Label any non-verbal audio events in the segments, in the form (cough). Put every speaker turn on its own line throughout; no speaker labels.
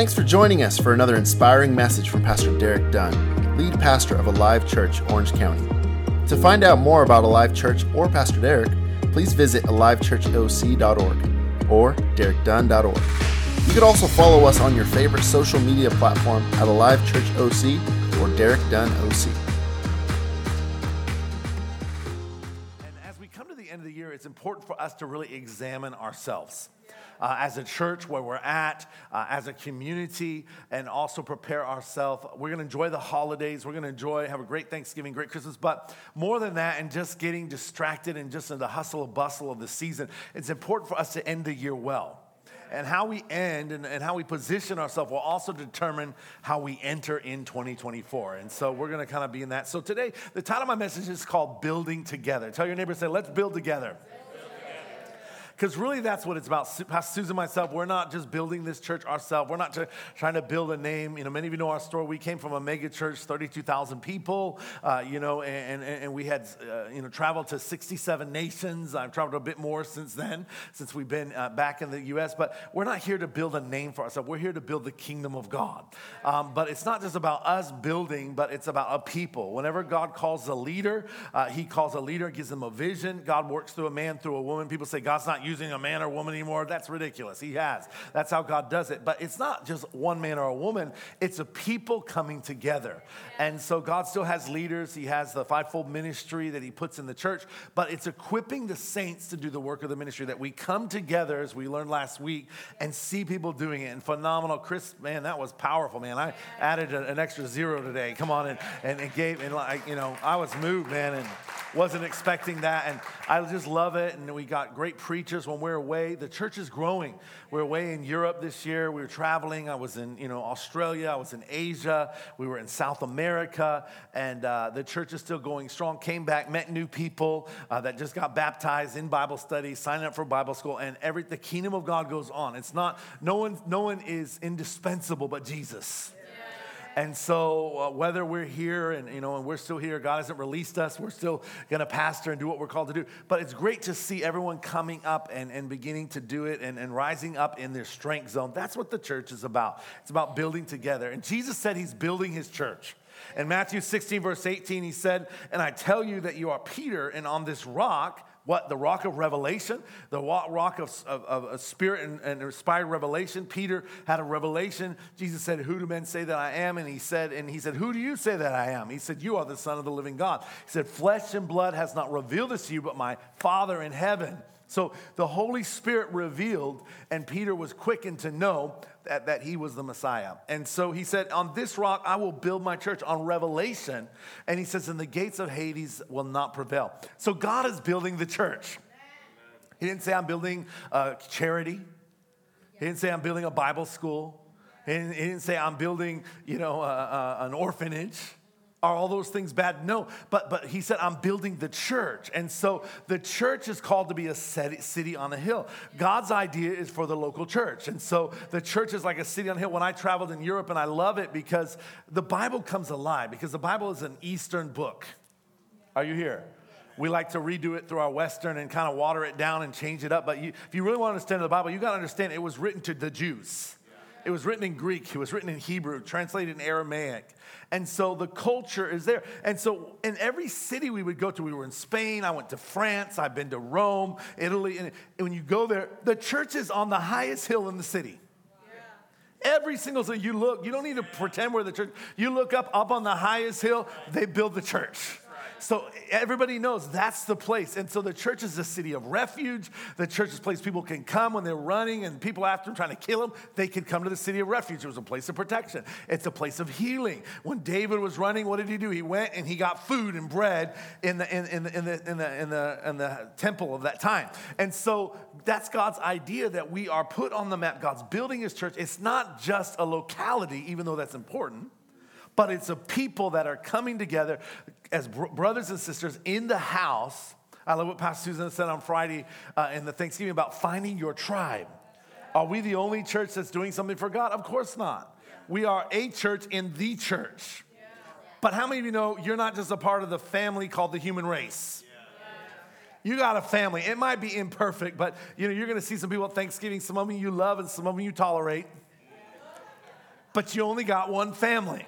Thanks for joining us for another inspiring message from Pastor Derek Dunn, lead pastor of Alive Church, Orange County. To find out more about Alive Church or Pastor Derek, please visit alivechurchoc.org or derekdunn.org. You could also follow us on your favorite social media platform at Alive Church OC or Derek Dunn OC.
And as we come to the end of the year, it's important for us to really examine ourselves. Uh, as a church, where we're at, uh, as a community, and also prepare ourselves. We're gonna enjoy the holidays. We're gonna enjoy, have a great Thanksgiving, great Christmas. But more than that, and just getting distracted and just in the hustle and bustle of the season, it's important for us to end the year well and how we end and, and how we position ourselves will also determine how we enter in 2024. And so we're going to kind of be in that. So today, the title of my message is called Building Together. Tell your neighbor, say, let's build together. Because really, that's what it's about. Pastor Susan and myself, we're not just building this church ourselves. We're not trying to build a name. You know, many of you know our story. We came from a mega church, 32,000 people, uh, you know, and, and, and we had, uh, you know, traveled to 67 nations. I've traveled a bit more since then, since we've been uh, back in the U.S. But we're not here to build a name for ourselves. We're here to build the kingdom of God. Um, but it's not just about us building, but it's about a people. Whenever God calls a leader, uh, he calls a leader, gives them a vision. God works through a man, through a woman. People say God's not using a man or woman anymore. That's ridiculous. He has. That's how God does it. But it's not just one man or a woman, it's a people coming together. And so God still has leaders. He has the fivefold ministry that He puts in the church, but it's equipping the saints to do the work of the ministry that we come together, as we learned last week, and see people doing it. And phenomenal. Chris, man, that was powerful, man. I added an extra zero today. Come on, and, and it gave, and like, you know, I was moved, man, and wasn't expecting that. And I just love it. And we got great preachers when we're away. The church is growing. We're away in Europe this year. We were traveling. I was in, you know, Australia. I was in Asia. We were in South America. And uh, the church is still going strong. Came back, met new people uh, that just got baptized in Bible study, signed up for Bible school. And every, the kingdom of God goes on. It's not, no one, no one is indispensable but Jesus. And so, uh, whether we're here and you know, and we're still here, God hasn't released us. We're still going to pastor and do what we're called to do. But it's great to see everyone coming up and, and beginning to do it and, and rising up in their strength zone. That's what the church is about. It's about building together. And Jesus said He's building His church. In Matthew 16, verse 18, He said, "And I tell you that you are Peter, and on this rock." what the rock of revelation? The rock of, of, of spirit and, and, inspired revelation. Peter had a revelation. Jesus said who do men say that i am? And he said and he said who do you say that i am? He said you are the son of the living god. He said flesh and blood has not revealed this to you but my father in heaven so the Holy Spirit revealed, and Peter was quickened to know that, that he was the Messiah. And so he said, On this rock I will build my church, on revelation. And he says, And the gates of Hades will not prevail. So God is building the church. He didn't say, I'm building a charity. He didn't say, I'm building a Bible school. He didn't, he didn't say, I'm building, you know, a, a, an orphanage. Are all those things bad? No. But, but he said, I'm building the church. And so the church is called to be a city on a hill. God's idea is for the local church. And so the church is like a city on a hill. When I traveled in Europe, and I love it because the Bible comes alive, because the Bible is an Eastern book. Are you here? We like to redo it through our Western and kind of water it down and change it up. But you, if you really want to understand the Bible, you got to understand it was written to the Jews. It was written in Greek, it was written in Hebrew, translated in Aramaic. And so the culture is there. And so in every city we would go to, we were in Spain, I went to France, I've been to Rome, Italy. And when you go there, the church is on the highest hill in the city. Every single thing you look, you don't need to pretend we're the church. You look up, up on the highest hill, they build the church. So everybody knows that's the place. And so the church is a city of refuge. The church is a place people can come when they're running and people after them trying to kill them. They can come to the city of refuge. It was a place of protection. It's a place of healing. When David was running, what did he do? He went and he got food and bread in the, in, in, in the, in the, in the, in the temple of that time. And so that's God's idea that we are put on the map. God's building his church. It's not just a locality, even though that's important but it's a people that are coming together as br- brothers and sisters in the house. I love what Pastor Susan said on Friday uh, in the Thanksgiving about finding your tribe. Are we the only church that's doing something for God? Of course not. We are a church in the church. But how many of you know you're not just a part of the family called the human race? You got a family. It might be imperfect, but you know you're going to see some people at Thanksgiving. Some of them you love, and some of them you tolerate. but you only got one family.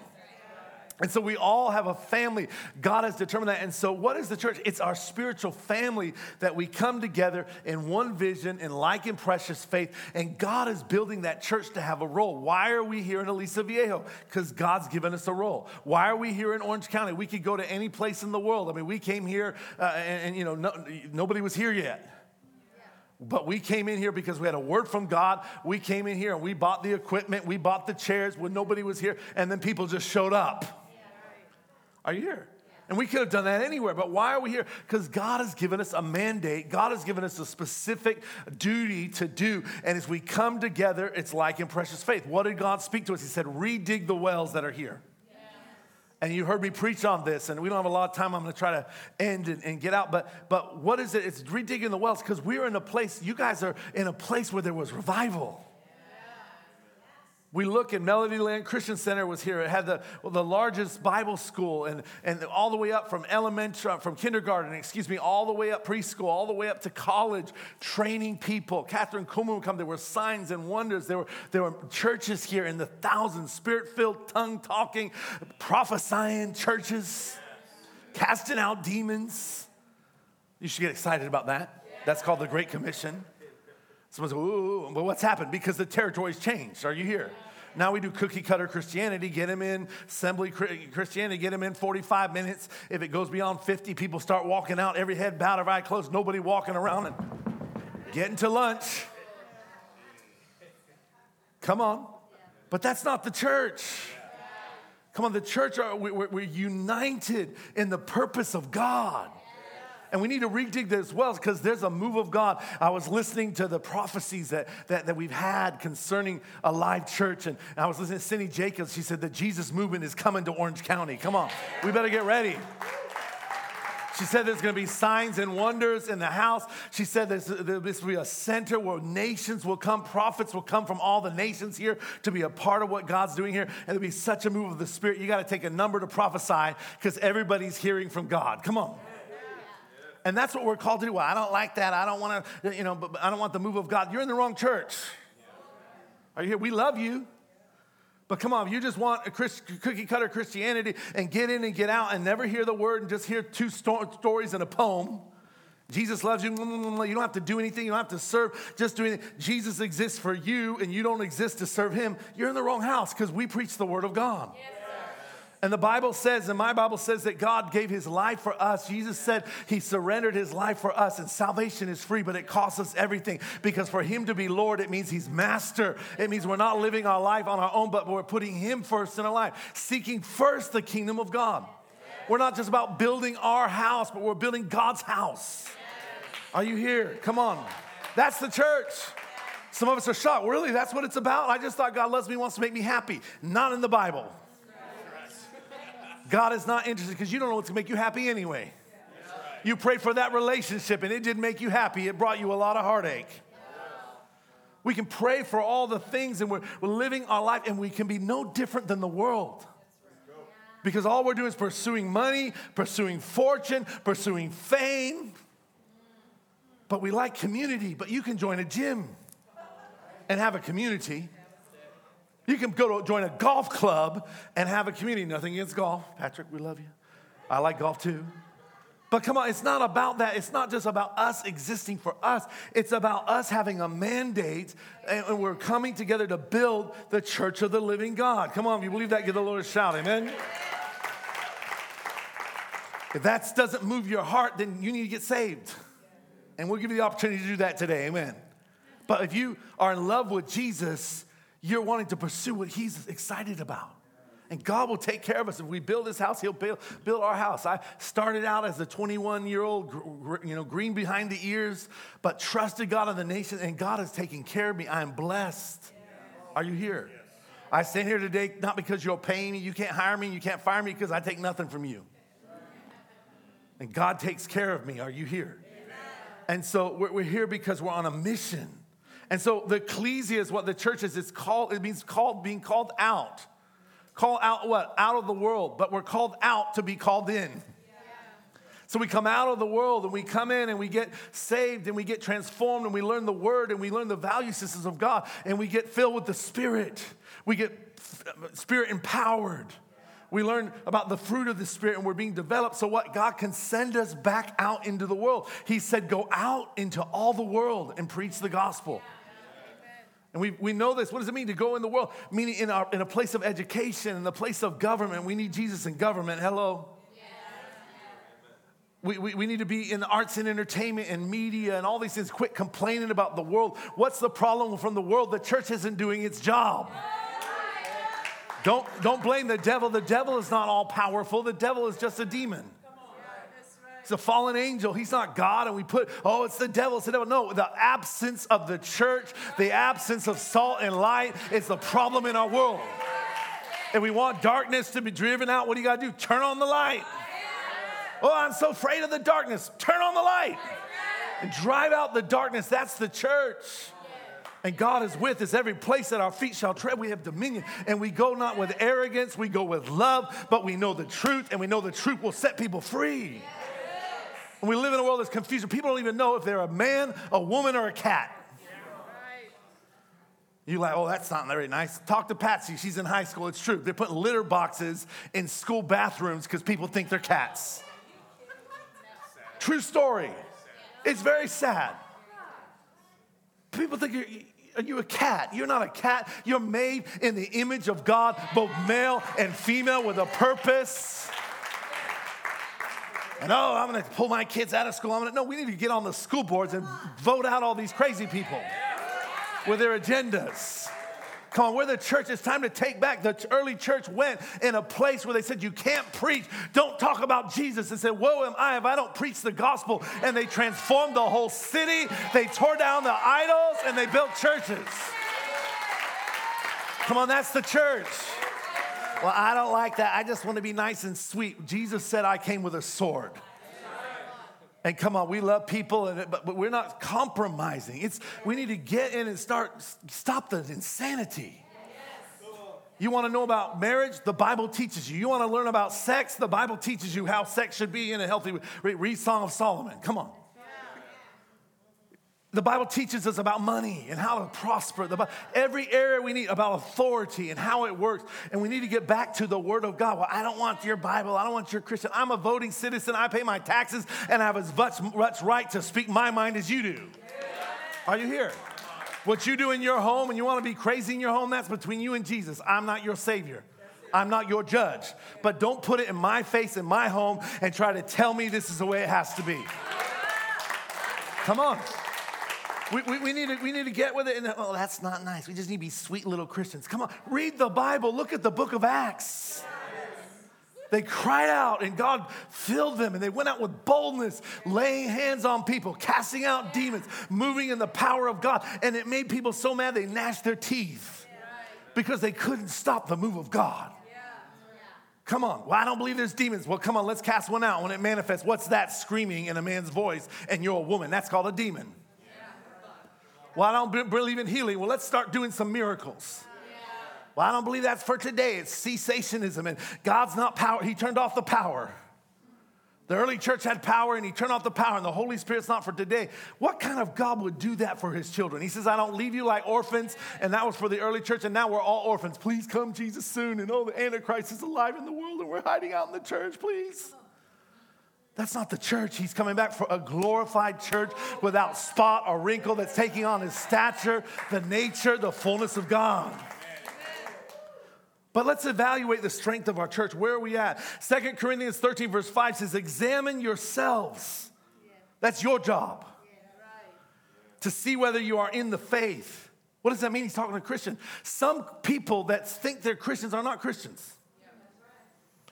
And so we all have a family. God has determined that. And so, what is the church? It's our spiritual family that we come together in one vision, in like and precious faith. And God is building that church to have a role. Why are we here in Aliso Viejo? Because God's given us a role. Why are we here in Orange County? We could go to any place in the world. I mean, we came here, uh, and, and, you know, no, nobody was here yet. But we came in here because we had a word from God. We came in here and we bought the equipment, we bought the chairs when nobody was here, and then people just showed up. Are you here? And we could have done that anywhere, but why are we here? Because God has given us a mandate. God has given us a specific duty to do. And as we come together, it's like in precious faith. What did God speak to us? He said, redig the wells that are here. And you heard me preach on this, and we don't have a lot of time. I'm going to try to end and, and, get out. But, but what is it? It's redigging the wells because we're in a place, you guys are in a place where there was revival. We look at Melodyland Christian Center was here. It had the, the largest Bible school and, and all the way up from elementary, uh, from kindergarten, excuse me, all the way up preschool, all the way up to college, training people. Kathryn Kuhlman would come. There were signs and wonders. There were, there were churches here in the thousands, spirit-filled, tongue-talking, prophesying churches, casting out demons. You should get excited about that. That's called the Great Commission. Someone says, ooh, but what's happened? Because the territory's changed. Are you here? Now we do cookie cutter Christianity, get them in assembly Christianity, get them in 45 minutes. If it goes beyond 50, people start walking out, every head bowed, every eye closed, nobody walking around and getting to lunch. Come on. But that's not the church. Come on, the church, are, we're united in the purpose of God. And we need to redig this well because there's a move of God. I was listening to the prophecies that, that, that we've had concerning Alive Church. And I was listening to Cindy Jacobs. She said the Jesus movement is coming to Orange County. Come on, we better get ready. She said there's going to be signs and wonders in the house. She said this, this will be a center where nations will come, prophets will come from all the nations here to be a part of what God's doing here. And there'll be such a move of the Spirit. You got to take a number to prophesy because everybody's hearing from God. Come on. And that's what we're called to do. Well, I don't like that. I don't want to, you know, but I don't want the move of God. You're in the wrong church. Are you here? We love you. But come on, you just want a cookie cutter Christianity and get in and get out and never hear the word and just hear two sto- stories in a poem, Jesus loves you. Mm, mm, mm, you don't have to do anything. You don't have to serve. Just do anything. Jesus exists for you and you don't exist to serve him. You're in the wrong house because we preach the word of God. And the Bible says, and my Bible says that God gave his life for us. Jesus said he surrendered his life for us, and salvation is free, but it costs us everything. Because for him to be Lord, it means he's master. It means we're not living our life on our own, but we're putting him first in our life, seeking first the kingdom of God. We're not just about building our house, but we're building God's house. Are you here? Come on. That's the church. Some of us are shocked. Really? That's what it's about? I just thought God loves me, wants to make me happy. Not in the Bible. God is not interested because you don't know what's going to make you happy anyway. You prayed for that relationship and it didn't make you happy, it brought you a lot of heartache. We can pray for all the things and we're, we're living our life and we can be no different than the world. Because all we're doing is pursuing money, pursuing fortune, pursuing fame. But we like community, but you can join a gym and have a community. You can go to join a golf club and have a community. Nothing against golf. Patrick, we love you. I like golf too. But come on, it's not about that. It's not just about us existing for us. It's about us having a mandate and we're coming together to build the church of the living God. Come on, if you believe that, give the Lord a shout. Amen. If that doesn't move your heart, then you need to get saved. And we'll give you the opportunity to do that today. Amen. But if you are in love with Jesus, you're wanting to pursue what He's excited about. And God will take care of us. If we build this house, He'll build, build our house. I started out as a 21 year old, you know, green behind the ears, but trusted God in the nation, and God is taking care of me. I'm blessed. Are you here? I stand here today not because you're paying me, you can't hire me, you can't fire me because I take nothing from you. And God takes care of me. Are you here? And so we're here because we're on a mission. And so the ecclesia is what the church is. It's called, it means called, being called out. Call out what? Out of the world, but we're called out to be called in. So we come out of the world and we come in and we get saved and we get transformed and we learn the word and we learn the value systems of God and we get filled with the Spirit. We get Spirit empowered. We learn about the fruit of the Spirit and we're being developed so what? God can send us back out into the world. He said, Go out into all the world and preach the gospel. And we, we know this. What does it mean to go in the world? Meaning in, our, in a place of education, in the place of government. We need Jesus in government. Hello. We, we, we need to be in arts and entertainment and media and all these things. Quit complaining about the world. What's the problem from the world? The church isn't doing its job. Don't, don't blame the devil. The devil is not all powerful, the devil is just a demon. He's a fallen angel. He's not God. And we put, oh, it's the devil. It's the devil. No, the absence of the church, the absence of salt and light is the problem in our world. And we want darkness to be driven out. What do you got to do? Turn on the light. Oh, I'm so afraid of the darkness. Turn on the light and drive out the darkness. That's the church. And God is with us. Every place that our feet shall tread, we have dominion. And we go not with arrogance, we go with love, but we know the truth, and we know the truth will set people free. And we live in a world that's confused. People don't even know if they're a man, a woman, or a cat. You're like, oh, that's not very nice. Talk to Patsy. She's in high school. It's true. They're putting litter boxes in school bathrooms because people think they're cats. True story. It's very sad. People think you're, are you a cat? You're not a cat. You're made in the image of God, both male and female, with a purpose. And oh, I'm gonna pull my kids out of school. I'm gonna, no, we need to get on the school boards and vote out all these crazy people with their agendas. Come on, we're the church. It's time to take back. The early church went in a place where they said, You can't preach. Don't talk about Jesus. And said, Woe am I if I don't preach the gospel. And they transformed the whole city. They tore down the idols and they built churches. Come on, that's the church. Well, I don't like that. I just want to be nice and sweet. Jesus said, I came with a sword. And come on, we love people, and, but, but we're not compromising. It's, we need to get in and start, stop the insanity. You want to know about marriage? The Bible teaches you. You want to learn about sex? The Bible teaches you how sex should be in a healthy way. Read Song of Solomon. Come on. The Bible teaches us about money and how to prosper. The, every area we need about authority and how it works. And we need to get back to the Word of God. Well, I don't want your Bible. I don't want your Christian. I'm a voting citizen. I pay my taxes and I have as much, much right to speak my mind as you do. Are you here? What you do in your home and you want to be crazy in your home, that's between you and Jesus. I'm not your Savior. I'm not your judge. But don't put it in my face in my home and try to tell me this is the way it has to be. Come on. We, we, we, need to, we need to get with it. And, oh, that's not nice. We just need to be sweet little Christians. Come on, read the Bible. Look at the book of Acts. They cried out, and God filled them, and they went out with boldness, laying hands on people, casting out demons, moving in the power of God. And it made people so mad they gnashed their teeth because they couldn't stop the move of God. Come on. Well, I don't believe there's demons. Well, come on, let's cast one out. When it manifests, what's that screaming in a man's voice and you're a woman? That's called a demon. Well, I don't believe in healing. Well, let's start doing some miracles. Well, I don't believe that's for today. It's cessationism, and God's not power. He turned off the power. The early church had power and he turned off the power, and the Holy Spirit's not for today. What kind of God would do that for his children? He says, I don't leave you like orphans, and that was for the early church, and now we're all orphans. Please come, Jesus, soon. And oh, the Antichrist is alive in the world, and we're hiding out in the church, please. That's not the church. He's coming back for a glorified church without spot or wrinkle that's taking on his stature, the nature, the fullness of God. But let's evaluate the strength of our church. Where are we at? Second Corinthians 13, verse 5 says, Examine yourselves. That's your job. To see whether you are in the faith. What does that mean? He's talking to Christian. Some people that think they're Christians are not Christians.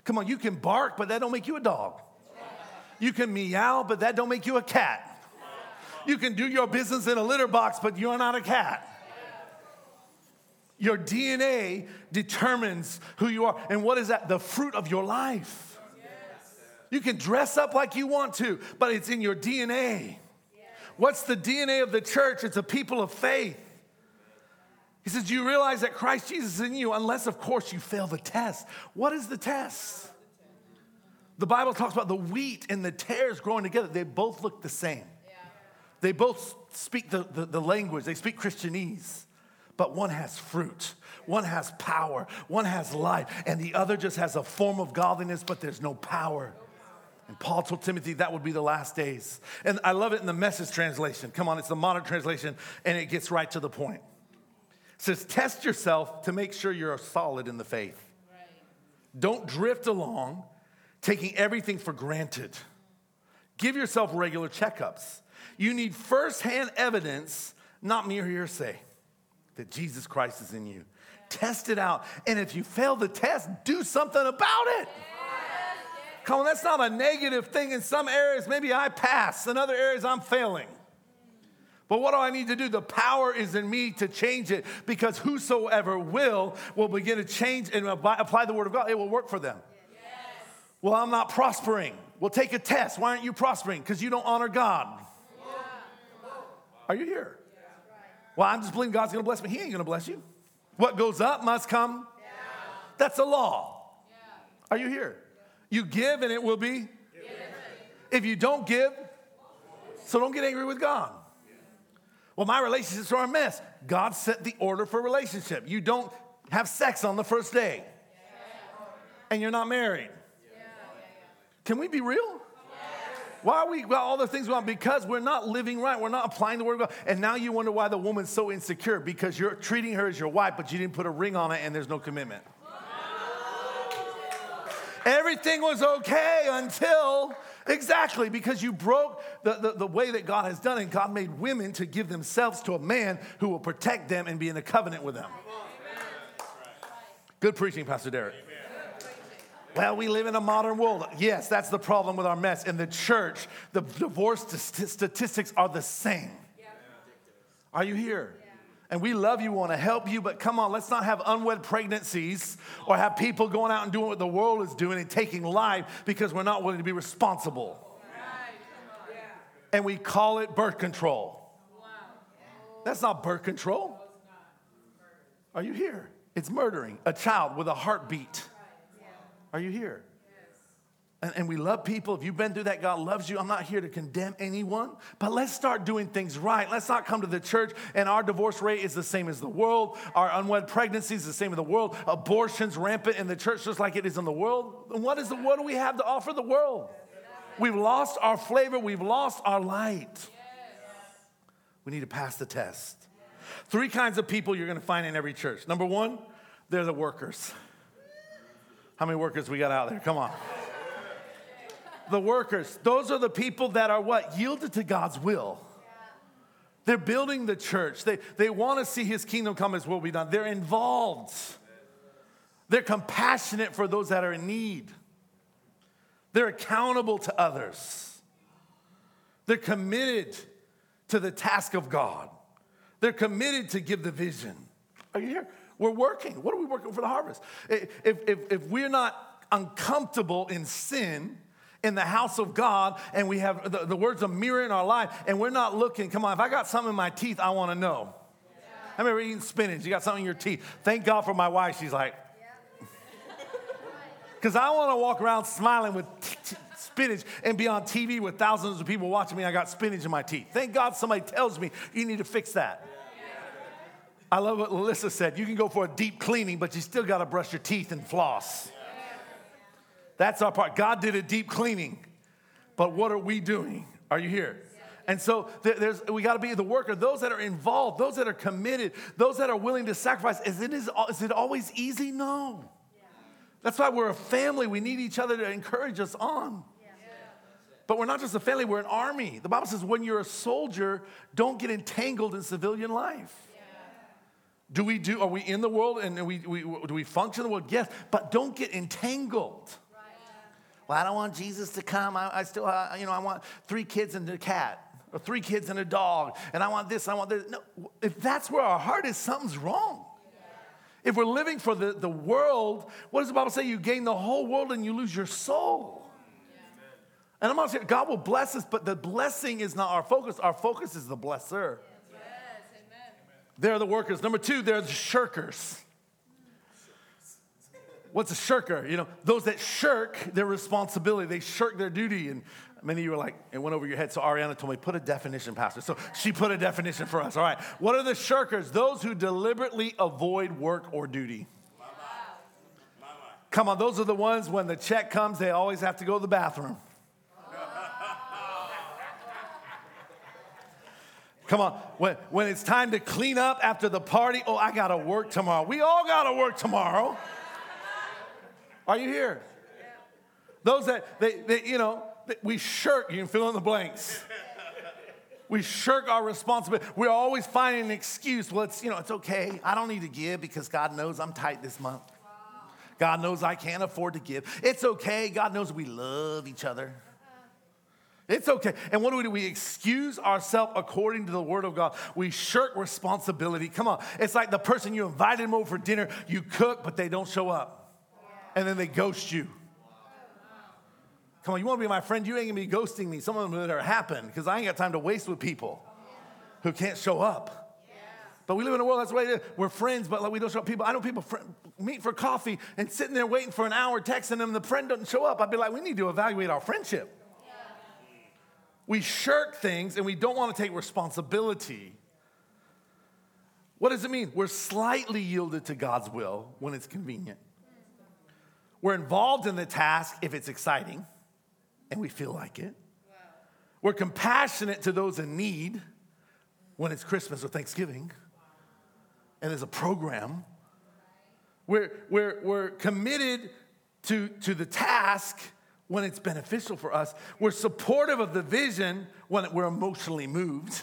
Come on, you can bark, but that don't make you a dog. You can meow, but that don't make you a cat. You can do your business in a litter box, but you're not a cat. Your DNA determines who you are. And what is that? The fruit of your life. You can dress up like you want to, but it's in your DNA. What's the DNA of the church? It's a people of faith. He says, Do you realize that Christ Jesus is in you, unless, of course, you fail the test? What is the test? The Bible talks about the wheat and the tares growing together. They both look the same. They both speak the, the, the language, they speak Christianese, but one has fruit, one has power, one has life, and the other just has a form of godliness, but there's no power. And Paul told Timothy that would be the last days. And I love it in the message translation. Come on, it's the modern translation, and it gets right to the point. It says, Test yourself to make sure you're solid in the faith. Right. Don't drift along, taking everything for granted. Give yourself regular checkups. You need firsthand evidence, not mere hearsay, that Jesus Christ is in you. Test it out. And if you fail the test, do something about it. Come on, that's not a negative thing. In some areas, maybe I pass, in other areas, I'm failing. But what do I need to do? The power is in me to change it because whosoever will will begin to change and apply the word of God. It will work for them. Well, I'm not prospering. Well, take a test. Why aren't you prospering? Because you don't honor God. Are you here? Well, I'm just believing God's gonna bless me. He ain't gonna bless you. What goes up must come. That's a law. Are you here? You give and it will be. If you don't give, so don't get angry with God. Well, my relationships are a mess. God set the order for relationship. You don't have sex on the first day, and you're not married. Can we be real? Why are we, well, all the things we want? Because we're not living right. We're not applying the word of God. And now you wonder why the woman's so insecure because you're treating her as your wife, but you didn't put a ring on it and there's no commitment. Everything was okay until, exactly, because you broke the, the, the, way that God has done it. God made women to give themselves to a man who will protect them and be in a covenant with them. Good preaching, Pastor Derek. Well, we live in a modern world. Yes, that's the problem with our mess. In the church, the divorce statistics are the same. Are you here? And we love you, want to help you, but come on, let's not have unwed pregnancies or have people going out and doing what the world is doing and taking life because we're not willing to be responsible. And we call it birth control. That's not birth control. Are you here? It's murdering a child with a heartbeat. Are you here? And, and, we love people. If you've been through that, God loves you. I'm not here to condemn anyone, but let's start doing things right. Let's not come to the church and our divorce rate is the same as the world. Our unwed pregnancy is the same as the world. Abortion's rampant in the church just like it is in the world. What, is the, what do we have to offer the world? We've lost our flavor. We've lost our light. We need to pass the test. Three kinds of people you're going to find in every church. Number one, they're the workers. How many workers we got out there? Come on. The workers, those are the people that are what? Yielded to God's will. They're building the church. They, they want to see his kingdom come as will be done. They're involved. They're compassionate for those that are in need. They're accountable to others. They're committed to the task of God. They're committed to give the vision. Are you here? We're working. What are we working for the harvest? If, if, if we're not uncomfortable in sin, in the house of God and we have the, the, words of mirror in our life and we're not looking, come on, if I got something in my teeth, I want to know. I remember eating spinach, you got something in your teeth. Thank God for my wife, she's like, (laughs) because I want to walk around smiling with t- t- spinach and be on TV with thousands of people watching me. I got spinach in my teeth. Thank God somebody tells me you need to fix that. I love what Alyssa said. You can go for a deep cleaning, but you still got to brush your teeth and floss. That's our part. God did a deep cleaning, but what are we doing? Are you here? And so there's, we got to be the worker, those that are involved, those that are committed, those that are willing to sacrifice. Is it, is, is it always easy? No. That's why we're a family. We need each other to encourage us on. But we're not just a family, we're an army. The Bible says when you're a soldier, don't get entangled in civilian life. Do we do, are we in the world and we, we, do we function in the world? Yes, but don't get entangled. Right. Well, I don't want Jesus to come. I, I still, uh, you know, I want three kids and a cat, or three kids and a dog, and I want this, I want this. No, if that's where our heart is, something's wrong. If we're living for the, the world, what does the Bible say? You gain the whole world and you lose your soul. And I'm not saying God will bless us, but the blessing is not our focus. Our focus is the blesser. They're the workers. Number two, they're the shirkers. What's a shirker? You know, those that shirk their responsibility, they shirk their duty. And many of you were like, it went over your head. So Ariana told me, put a definition, Pastor. So she put a definition for us. All right. What are the shirkers? Those who deliberately avoid work or duty. Come on, those are the ones when the check comes, they always have to go to the bathroom. Come on, when, when it's time to clean up after the party, oh, I gotta work tomorrow. We all gotta work tomorrow. Are you here? Those that, they, they you know, we shirk, you can fill in the blanks. We shirk our responsibility. We're always finding an excuse. Well, it's, you know, it's okay. I don't need to give because God knows I'm tight this month. God knows I can't afford to give. It's okay. God knows we love each other. It's okay. And what do we do? We excuse ourselves according to the word of God. We shirk responsibility. Come on. It's like the person you invited them over for dinner, you cook, but they don't show up. And then they ghost you. Come on, you want to be my friend? You ain't gonna be ghosting me. Some of them that happen because I ain't got time to waste with people who can't show up. But we live in a world that's the way it is. We're friends, but like we don't show up. People, I know people fr- meet for coffee and sitting there waiting for an hour, texting them, the friend doesn't show up. I'd be like, we need to evaluate our friendship. We shirk things and we don't want to take responsibility. What does it mean? We're slightly yielded to God's will when it's convenient. We're involved in the task if it's exciting and we feel like it. We're compassionate to those in need when it's Christmas or Thanksgiving and there's a program. We're, we're, we're committed to, to the task when it's beneficial for us. We're supportive of the vision when we're emotionally moved.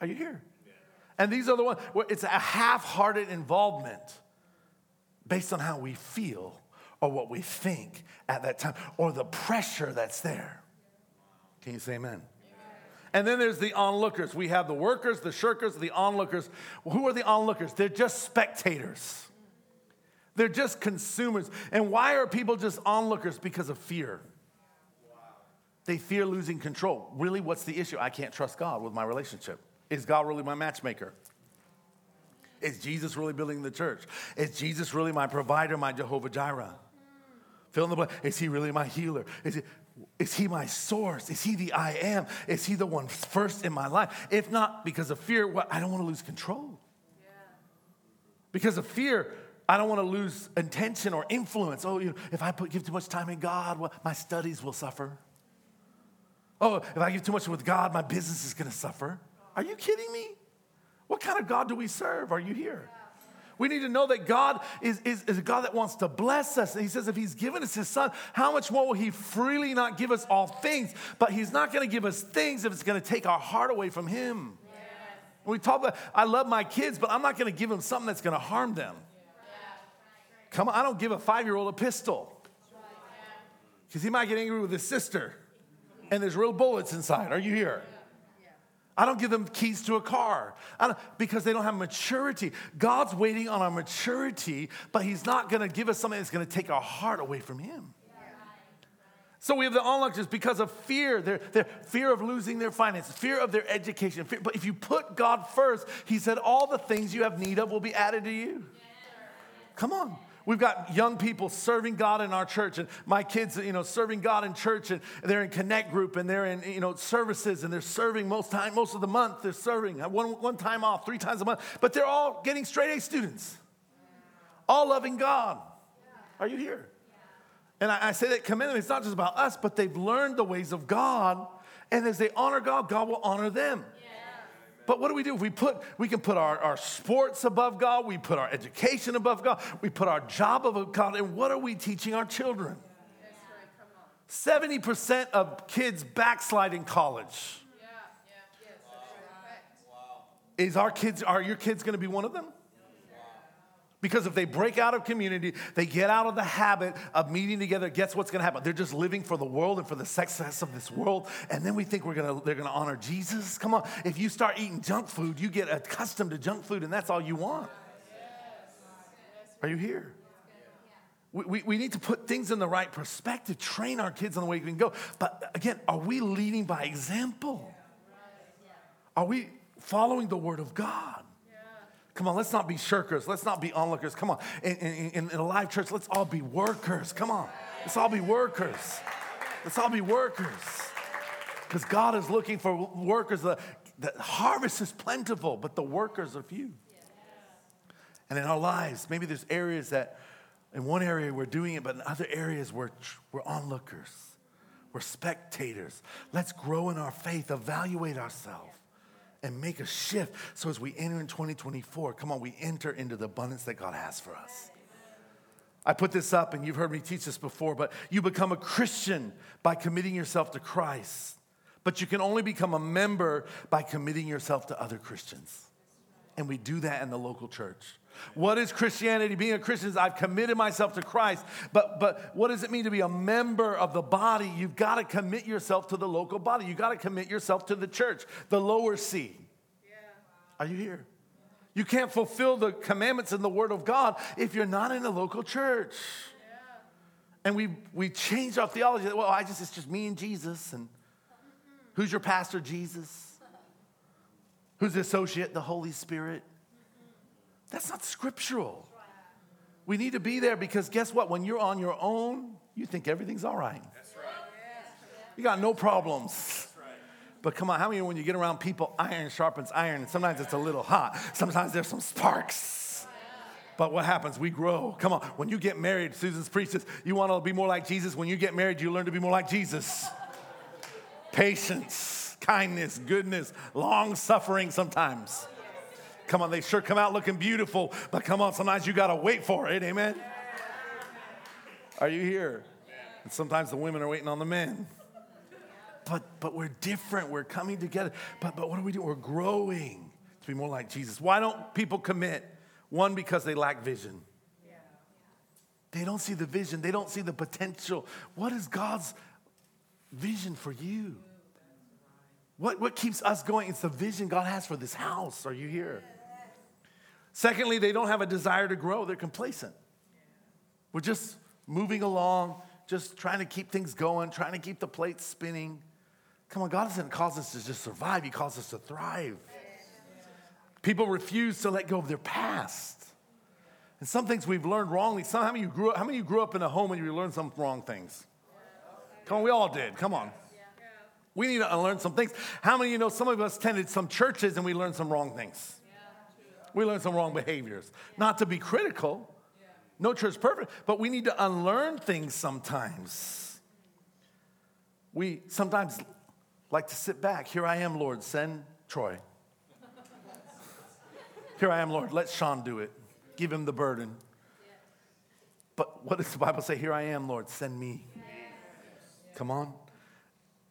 Are you here? And these are the ones where it's a half hearted involvement based on how we feel or what we think at that time or the pressure that's there. Can you say amen? And then there's the onlookers. We have the workers, the shirkers, the onlookers. Who are the onlookers? They're just spectators. They're just consumers. And why are people just onlookers? Because of fear. They fear losing control. Really, what's the issue? I can't trust God with my relationship. Is God really my matchmaker? Is Jesus really building the church? Is Jesus really my provider, my Jehovah Jireh? Fill in the blank. Is he really my healer? Is he, is he my source? Is he the I am? Is he the one first in my life? If not, because of fear, well, I don't want to lose control. Yeah. Because of fear, I don't want to lose intention or influence. Oh, you know, if I put, give too much time in God, well, my studies will suffer. Oh, if I give too much with God, my business is going to suffer. Are you kidding me? What kind of God do we serve? Are you here? We need to know that God is, is, is, a God that wants to bless us. And He says, if He's given us His Son, how much more will He freely not give us all things? But He's not going to give us things if it's going to take our heart away from Him. Yes. We talk about, I love my kids, but I'm not going to give them something that's going to harm them. Come on, I don't give a five year old a pistol because he might get angry with his sister and there's real bullets inside. Are you here? I don't give them keys to a car because they don't have maturity. God's waiting on our maturity, but He's not going to give us something that's going to take our heart away from Him. So we have the onlookers because of fear, their, their fear of losing their finances, fear of their education. Fear, but if you put God first, He said, all the things you have need of will be added to you. Come on. We've got young people serving God in our church, and my kids, you know, serving God in church, and they're in Connect Group, and they're in, you know, services, and they're serving most time, most of the month. They're serving uh, one, one time off, three times a month, but they're all getting straight A students, all loving God. Are you here? And I, I say that commend them. It's not just about us, but they've learned the ways of God, and as they honor God, God will honor them. But what do we do? We put we can put our, our sports above God, we put our education above God, we put our job above God, and what are we teaching our children? 70% of kids backslide in college. Is our kids, are your kids gonna be one of them? Because if they break out of community, they get out of the habit of meeting together, guess what's gonna happen? They're just living for the world and for the success of this world. And then we think we're gonna, they're gonna honor Jesus. Come on, if you start eating junk food, you get accustomed to junk food and that's all you want. Are you here? We, we, we need to put things in the right perspective, train our kids on the way we can go. But again, are we leading by example? Are we following the word of God? Come on, let's not be shirkers. Let's not be onlookers. Come on. In, in, in Alive Church, let's all be workers. Come on. Let's all be workers. Let's all be workers. Because God is looking for workers. The, the harvest is plentiful, but the workers are few. And in our lives, maybe there's areas that, in one area we're doing it, but in other areas we're, we're onlookers, we're spectators. Let's grow in our faith, evaluate ourselves and make a shift so as we enter in 2024, come on, we enter into the abundance that God has for us. I put this up, and you've heard me teach this before, but you become a Christian by committing yourself to Christ. But you can only become a member by committing yourself to other Christians. And we do that in the local church. What is Christianity? Being a Christian is I've committed myself to Christ. But, but what does it mean to be a member of the body? You've got to commit yourself to the local body. You've got to commit yourself to the church, the lower C. Yeah. Are you here? You can't fulfill the commandments in the Word of God if you're not in a local church. Yeah. And we, we change our theology. Well, I just, it's just me and Jesus. And who's your pastor? Jesus. (laughs) Who's the associate? The Holy Spirit. That's not scriptural. We need to be there because guess what? When you're on your own, you think everything's all right. You got no problems. But come on, how many when you get around people, iron sharpens iron, and sometimes it's a little hot. Sometimes there's some sparks. But what happens? We grow. Come on, when you get married, Susan's preaches, you want to be more like Jesus. When you get married, you learn to be more like Jesus. Patience, kindness, goodness, long suffering sometimes. Come on, they sure come out looking beautiful, but come on, sometimes you got to wait for it. Amen. Are you here? And sometimes the women are waiting on the men. But but we're different. We're coming together. But but what do we do? We're growing to be more like Jesus. Why don't people commit? One, because they lack vision. They don't see the vision. They don't see the potential. What is God's vision for you? What, what keeps us going? It's the vision God has for this house. Are you here? Secondly, they don't have a desire to grow, they're complacent. We're just moving along, just trying to keep things going, trying to keep the plates spinning. Come on, God doesn't cause us to just survive, He calls us to thrive. People refuse to let go of their past. And some things we've learned wrongly. Some, how, many you grew up, how many of you grew up in a home and you learned some wrong things? Come on, we all did. Come on. We need to unlearn some things. How many of you know some of us attended some churches and we learned some wrong things? We learn some wrong behaviors. Not to be critical, no church is perfect, but we need to unlearn things sometimes. We sometimes like to sit back. Here I am, Lord, send Troy. (laughs) Here I am, Lord, let Sean do it. Give him the burden. But what does the Bible say? Here I am, Lord, send me. Come on.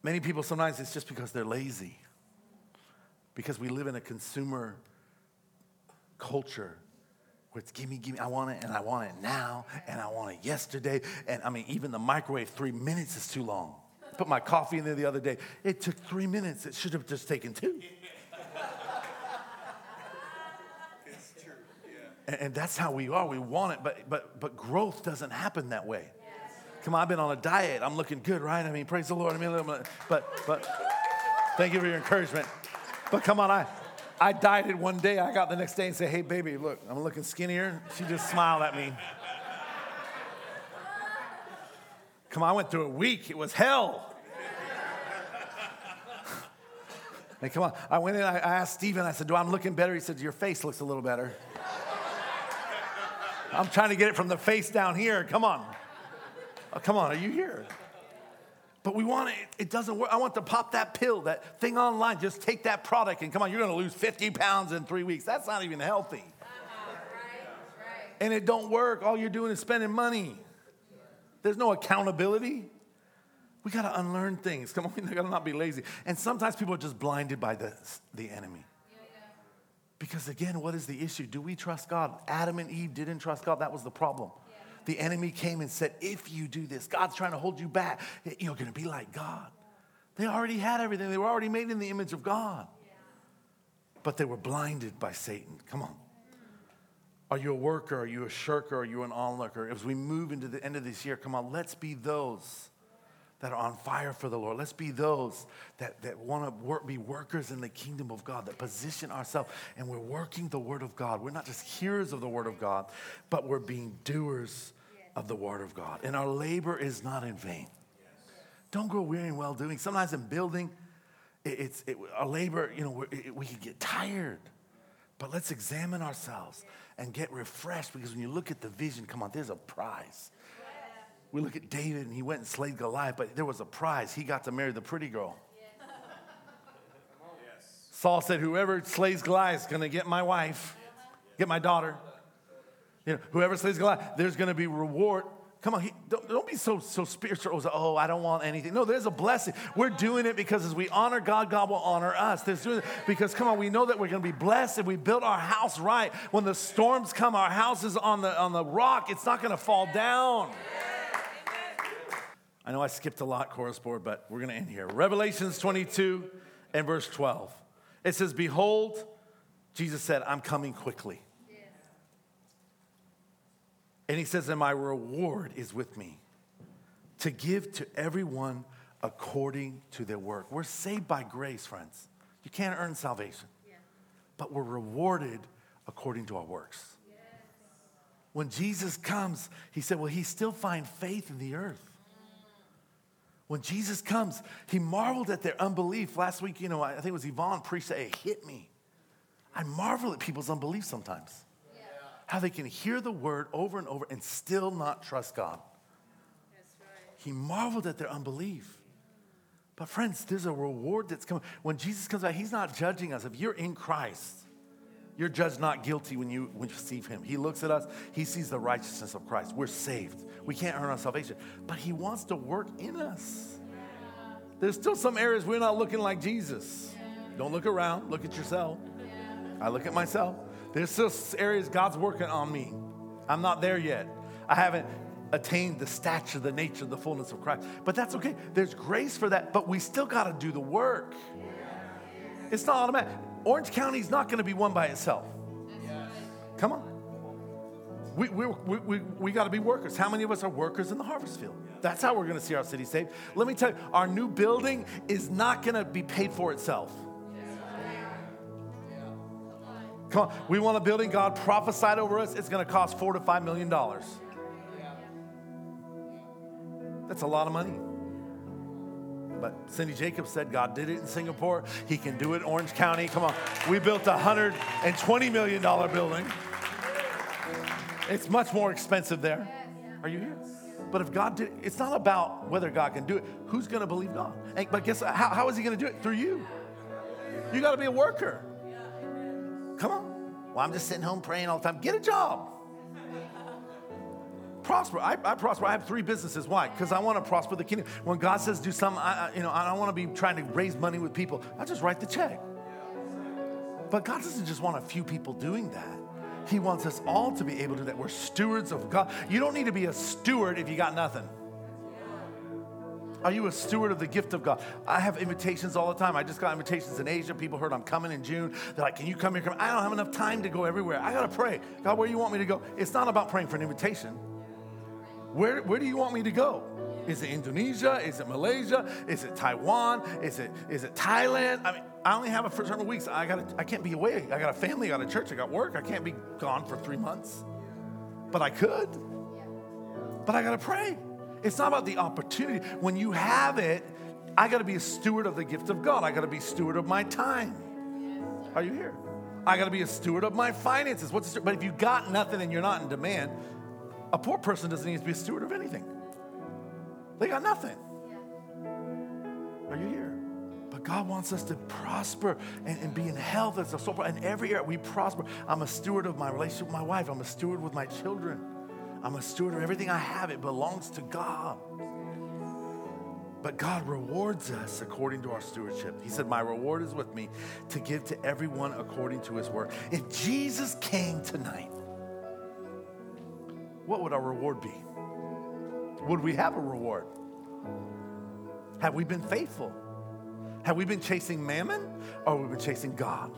Many people sometimes it's just because they're lazy. Because we live in a consumer culture where it's gimme, gimme, I want it and I want it now and I want it yesterday. And I mean, even the microwave, three minutes is too long. Put my coffee in there the other day. It took three minutes. It should have just taken two. It's true. Yeah. And, that's how we are. We want it, but but but growth doesn't happen that way. Come on, I've been on a diet. I'm looking good, right? I mean, praise the Lord. I mean, but but thank you for your encouragement. But come on, I I dieted one day. I got the next day and said, Hey, baby, look, I'm looking skinnier. She just smiled at me. Come on, I went through a week. It was hell. Hey, come on. I went in, I asked Stephen, I said, Do I'm looking better? He said, Your face looks a little better. I'm trying to get it from the face down here. Come on. Oh, come on, are you here? But we want it, it doesn't work. I want to pop that pill, that thing online. Just take that product and come on, you're gonna lose 50 pounds in three weeks. That's not even healthy. Uh-huh, and it don't work. All you're doing is spending money. There's no accountability. We gotta unlearn things. Come on, (laughs) we gotta not be lazy. And sometimes people are just blinded by the, the enemy. Because again, what is the issue? Do we trust God? Adam and Eve didn't trust God. That was the problem the enemy came and said, If you do this, God's trying to hold you back. You're going to be like God. They already had everything, they were already made in the image of God. But they were blinded by Satan. Come on. Are you a worker? Are you a shirker? Are you an onlooker? As we move into the end of this year, come on, let's be those that are on fire for the Lord. Let's be those that, that want to work, be workers in the kingdom of God, that position ourselves and we're working the word of God. We're not just hearers of the word of God, but we're being doers of the word of God. And our labor is not in vain. Don't grow weary in well doing. Sometimes in building, it, it's it, our labor, you know, it, we can get tired. But let's examine ourselves and get refreshed because when you look at the vision, come on, there's a prize. We look at David and he went and slayed Goliath, but there was a prize. He got to marry the pretty girl. Yes. Saul said, Whoever slays Goliath is going to get my wife, get my daughter. You know, whoever slays Goliath, there's going to be reward. Come on, he, don't, don't, be so, so spiritual. Oh, I don't want anything. No, there's a blessing. We're doing it because as we honor God, God will honor us. There's doing it because, come on, we know that we're going to be blessed if we build our house right. When the storms come, our house is on the, on the rock. It's not going to fall down. I know I skipped a lot, chorus board, but we're going to end here. Revelations 22 and verse 12. It says, Behold, Jesus said, I'm coming quickly. And he says, And my reward is with me to give to everyone according to their work. We're saved by grace, friends. You can't earn salvation, yeah. but we're rewarded according to our works. Yes. When Jesus comes, he said, Will he still find faith in the earth? When Jesus comes, he marveled at their unbelief. Last week, you know, I think it was Yvonne preached that it hit me. I marvel at people's unbelief sometimes. Yeah. How they can hear the word over and over and still not trust God. Right. He marveled at their unbelief. But, friends, there's a reward that's coming. When Jesus comes back, he's not judging us. If you're in Christ, you're judged not guilty when you, receive him. He looks at us, he sees the righteousness of Christ. We're saved. We can't earn our salvation, but he wants to work in us. There's still some areas we're not looking like Jesus. Don't look around, look at yourself. I look at myself. There's still areas God's working on me. I'm not there yet. I haven't attained the stature, the nature, the fullness of Christ. But that's okay. There's grace for that, but we still got to do the work. It's not automatic. Orange County is not going to be won by itself. Come on. We, we, we, we, we got to be workers. How many of us are workers in the harvest field? That's how we're going to see our city saved. Let me tell you, our new building is not going to be paid for itself. Come on, we want a building God prophesied over us. It's going to cost four to five million dollars. That's a lot of money. But Cindy Jacobs said God did it in Singapore. He can do it Orange County. Come on. We built a $120 million building. It's much more expensive there. Are you here? But if God did, it's not about whether God can do it. Who's going to believe God? And, but guess how, how is He going to do it? Through you. You got to be a worker. Come on. Well, I'm just sitting home praying all the time. Get a job prosper. I, I, prosper. I have three businesses. Why? Because I want to prosper the kingdom. When God says do something, I, I, you know, I don't want to be trying to raise money with people. I just write the check. But God doesn't just want a few people doing that. He wants us all to be able to do that. We're stewards of God. You don't need to be a steward if you got nothing. Are you a steward of the gift of God? I have invitations all the time. I just got invitations in Asia. People heard I'm coming in June. They're like, Can you come here? Come? I don't have enough time to go everywhere. I got to pray. God, where you want me to go? It's not about praying for an invitation. Where, where do you want me to go? Is it Indonesia? Is it Malaysia? Is it Taiwan? Is it, is it Thailand? I mean, I only have it for certain weeks. I got I can't be away. I got a family, I got a church, I got work. I can't be gone for three months. But I could. But I got to pray. It's not about the opportunity. When you have it, I got to be a steward of the gift of God. I got to be steward of my time. Are you here? I got to be a steward of my finances. What's but if you got nothing and you're not in demand, a poor person doesn't need to be a steward of anything. They got nothing. Are you here? But God wants us to prosper and, and be in health as a soul. In every area we prosper. I'm a steward of my relationship with my wife. I'm a steward with my children. I'm a steward of everything I have. It belongs to God. But God rewards us according to our stewardship. He said, My reward is with me to give to everyone according to his work. If Jesus came tonight, what would our reward be? Would we have a reward? Have we been faithful? Have we been chasing mammon or have we been chasing God?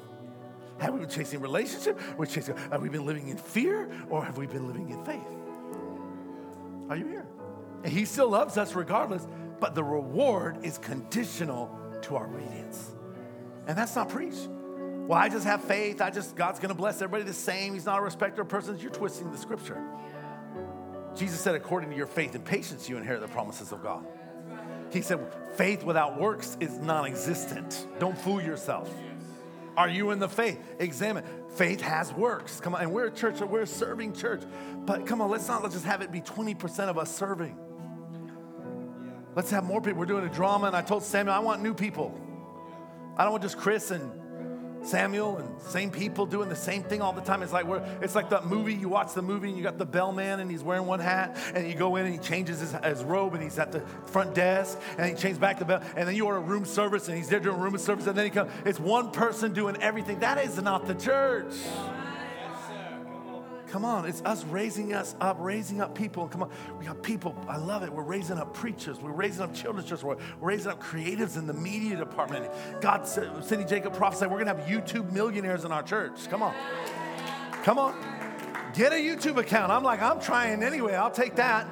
Have we been chasing relationship? We're chasing, have we been living in fear or have we been living in faith? Are you here? And he still loves us regardless, but the reward is conditional to our obedience. And that's not preached. Well, I just have faith. I just, God's gonna bless everybody the same. He's not a respecter of persons. You're twisting the scripture. Jesus said, according to your faith and patience, you inherit the promises of God. He said, faith without works is non existent. Don't fool yourself. Are you in the faith? Examine. Faith has works. Come on. And we're a church, we're a serving church. But come on, let's not let's just have it be 20% of us serving. Let's have more people. We're doing a drama, and I told Samuel, I want new people. I don't want just Chris and Samuel and same people doing the same thing all the time. It's like we're, it's like that movie. You watch the movie and you got the bellman and he's wearing one hat and you go in and he changes his, his robe and he's at the front desk and he changes back the bell and then you order room service and he's there doing room service and then he comes. It's one person doing everything. That is not the church. Come on, it's us raising us up, raising up people. Come on, we got people. I love it. We're raising up preachers. We're raising up children's church. We're raising up creatives in the media department. God, Cindy Jacob prophesied, we're going to have YouTube millionaires in our church. Come on. Come on. Get a YouTube account. I'm like, I'm trying anyway. I'll take that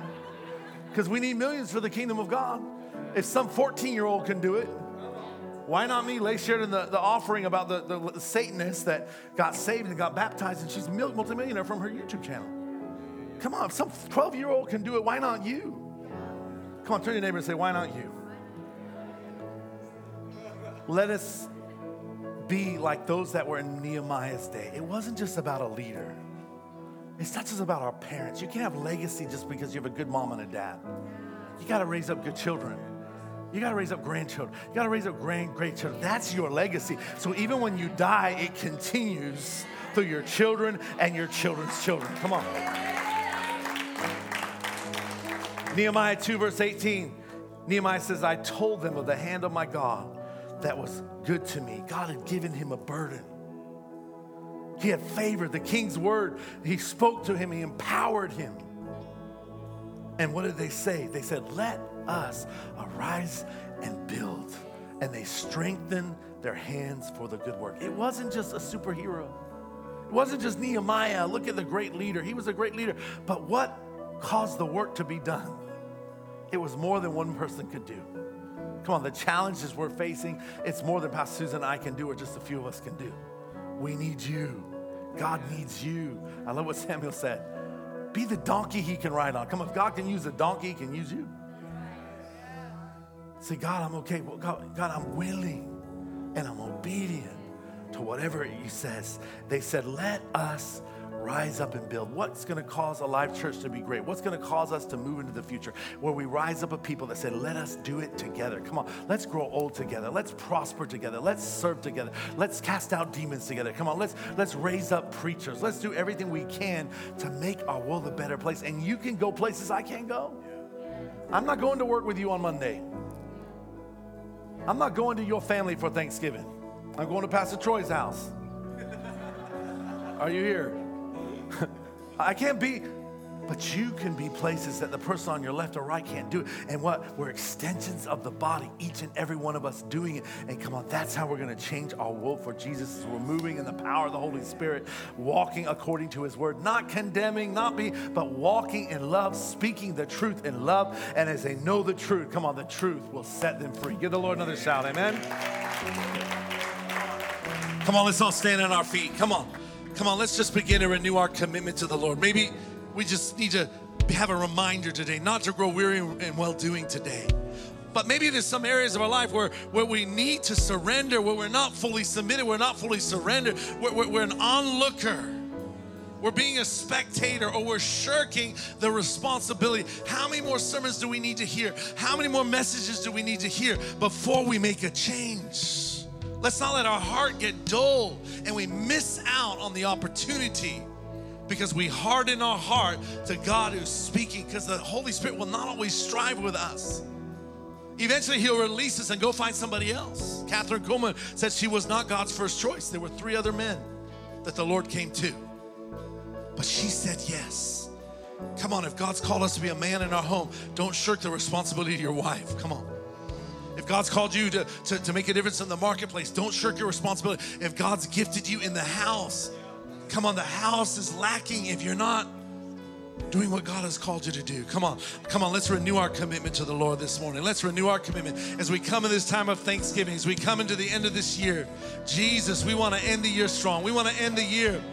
because we need millions for the kingdom of God. If some 14 year old can do it, why not me? Lay shared in the, the offering about the, the, Satanist that got saved and got baptized, and she's a multimillionaire from her YouTube channel. Come on, some 12 year old can do it, why not you? Come on, turn to your neighbor and say, Why not you? Let us be like those that were in Nehemiah's day. It wasn't just about a leader, it's not just about our parents. You can't have legacy just because you have a good mom and a dad. You got to raise up good children. You got to raise up grandchildren. You got to raise up grand great children. That's your legacy. So even when you die, it continues through your children and your children's children. Come on. Nehemiah 2, verse 18. Nehemiah says, I told them of the hand of my God that was good to me. God had given him a burden. He had favored the king's word. He spoke to him, he empowered him. And what did they say? They said, Let us arise and build. And they strengthened their hands for the good work. It wasn't just a superhero, it wasn't just Nehemiah. Look at the great leader. He was a great leader. But what caused the work to be done? It was more than one person could do. Come on, the challenges we're facing, it's more than Pastor Susan and I can do, or just a few of us can do. We need you. God needs you. I love what Samuel said. Be the donkey he can ride on. Come on, if God can use a donkey, he can use you. Say, God, I'm okay. Well, God, God, I'm willing and I'm obedient to whatever He says. They said, let us rise up and build. What's going to cause Alive Church to be great? What's going to cause us to move into the future where we rise up a people that say, let us do it together. Come on, let's grow old together. Let's prosper together. Let's serve together. Let's cast out demons together. Come on, let's let's raise up preachers. Let's do everything we can to make our world a better place. And you can go places I can't go. I'm not going to work with you on Monday. I'm not going to your family for Thanksgiving. I'm going to Pastor Troy's house. Are you here? (laughs) I can't be, but you can be places that the person on your left or right can't do. And what? We're extensions of the body, each and every one of us doing it. And come on, that's how we're going to change our world for Jesus. We're moving in the power of the Holy Spirit, walking according to his word, not condemning, not be, but walking in love, speaking the truth in love. And as they know the truth, come on, the truth will set them free. Give the Lord another shout. Amen. Come on, let's all stand on our feet. Come on. Come on, let's just begin to renew our commitment to the Lord. Maybe we just need to have a reminder today not to grow weary in well doing today. But maybe there's some areas of our life where, where we need to surrender, where we're not fully submitted, we're not fully surrendered, we're, we're, we're an onlooker. We're being a spectator or we're shirking the responsibility. How many more sermons do we need to hear? How many more messages do we need to hear before we make a change? Let's not let our heart get dull and we miss out on the opportunity because we harden our heart to God who's speaking because the Holy Spirit will not always strive with us. Eventually, he'll release us and go find somebody else. Kathryn Kuhlman said she was not God's first choice. There were three other men that the Lord came to. But she said yes. Come on, if God's called us to be a man in our home, don't shirk the responsibility to your wife. Come on. If God's called you to, to, to make a difference in the marketplace, don't shirk your responsibility. If God's gifted you in the house, Come on, the house is lacking if you're not doing what God has called you to do. Come on, come on, let's renew our commitment to the Lord this morning. Let's renew our commitment as we come in this time of Thanksgiving, as we come into the end of this year. Jesus, we want to end the year strong. We want to end the year.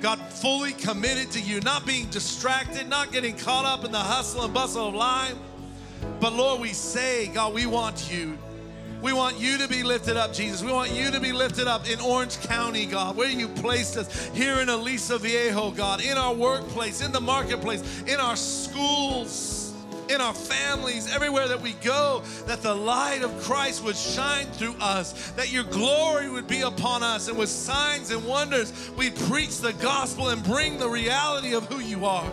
God, fully committed to you, not being distracted, not getting caught up in the hustle and bustle of life. But Lord, we say, God, we want you. We want you to be lifted up, Jesus. We want you to be lifted up in Orange County, God, where you placed us here in Aliso Viejo, God, in our workplace, in the marketplace, in our schools, in our families, everywhere that we go, that the light of Christ would shine through us, that your glory would be upon us, and with signs and wonders, we preach the gospel and bring the reality of who you are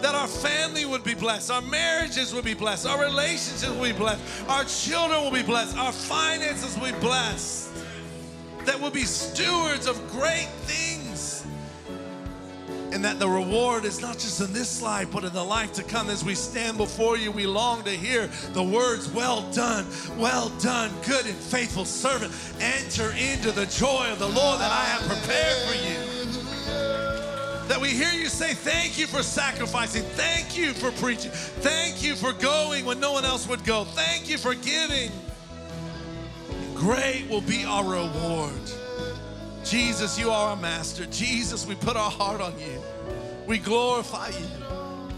that our family would be blessed, our marriages would be blessed, our relationships will be blessed, our children will be blessed, our finances will be blessed, that we'll be stewards of great things. And that the reward is not just in this life, but in the life to come. As we stand before you, we long to hear the words, Well done, well done, good and faithful servant. Enter into the joy of the Lord that I have prepared for you that we hear you say, Thank you for sacrificing. Thank you for preaching. Thank you for going when no one else would go. Thank you for giving. Great will be our reward. Jesus, you are our master. Jesus, we put our heart on you. We glorify you.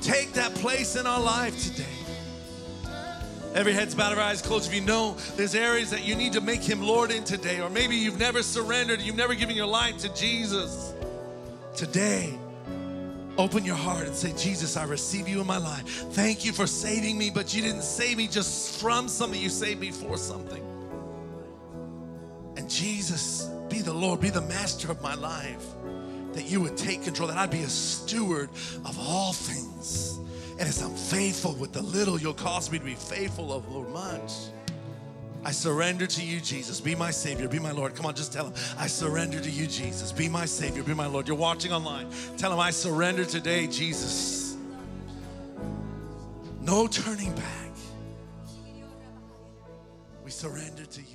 Take that place in our life today. Every head's bowed, every eyes closed. If you know there's areas that you need to make him Lord in today, or maybe you've never surrendered, you've never given your life to Jesus. Today, open your heart and say, Jesus, I receive you in my life. Thank you for saving me, but you didn't save me just from something, you saved me for something. And Jesus, be the Lord, be the master of my life. That you would take control, that I'd be a steward of all things. And as I'm faithful with the little, you'll cause me to be faithful of Lord much. I surrender to you, Jesus. Be my Savior. Be my Lord. Come on, just tell him, I surrender to you, Jesus. Be my Savior. Be my Lord. You're watching online. Tell him, I surrender today, Jesus. No turning back. We surrender to you.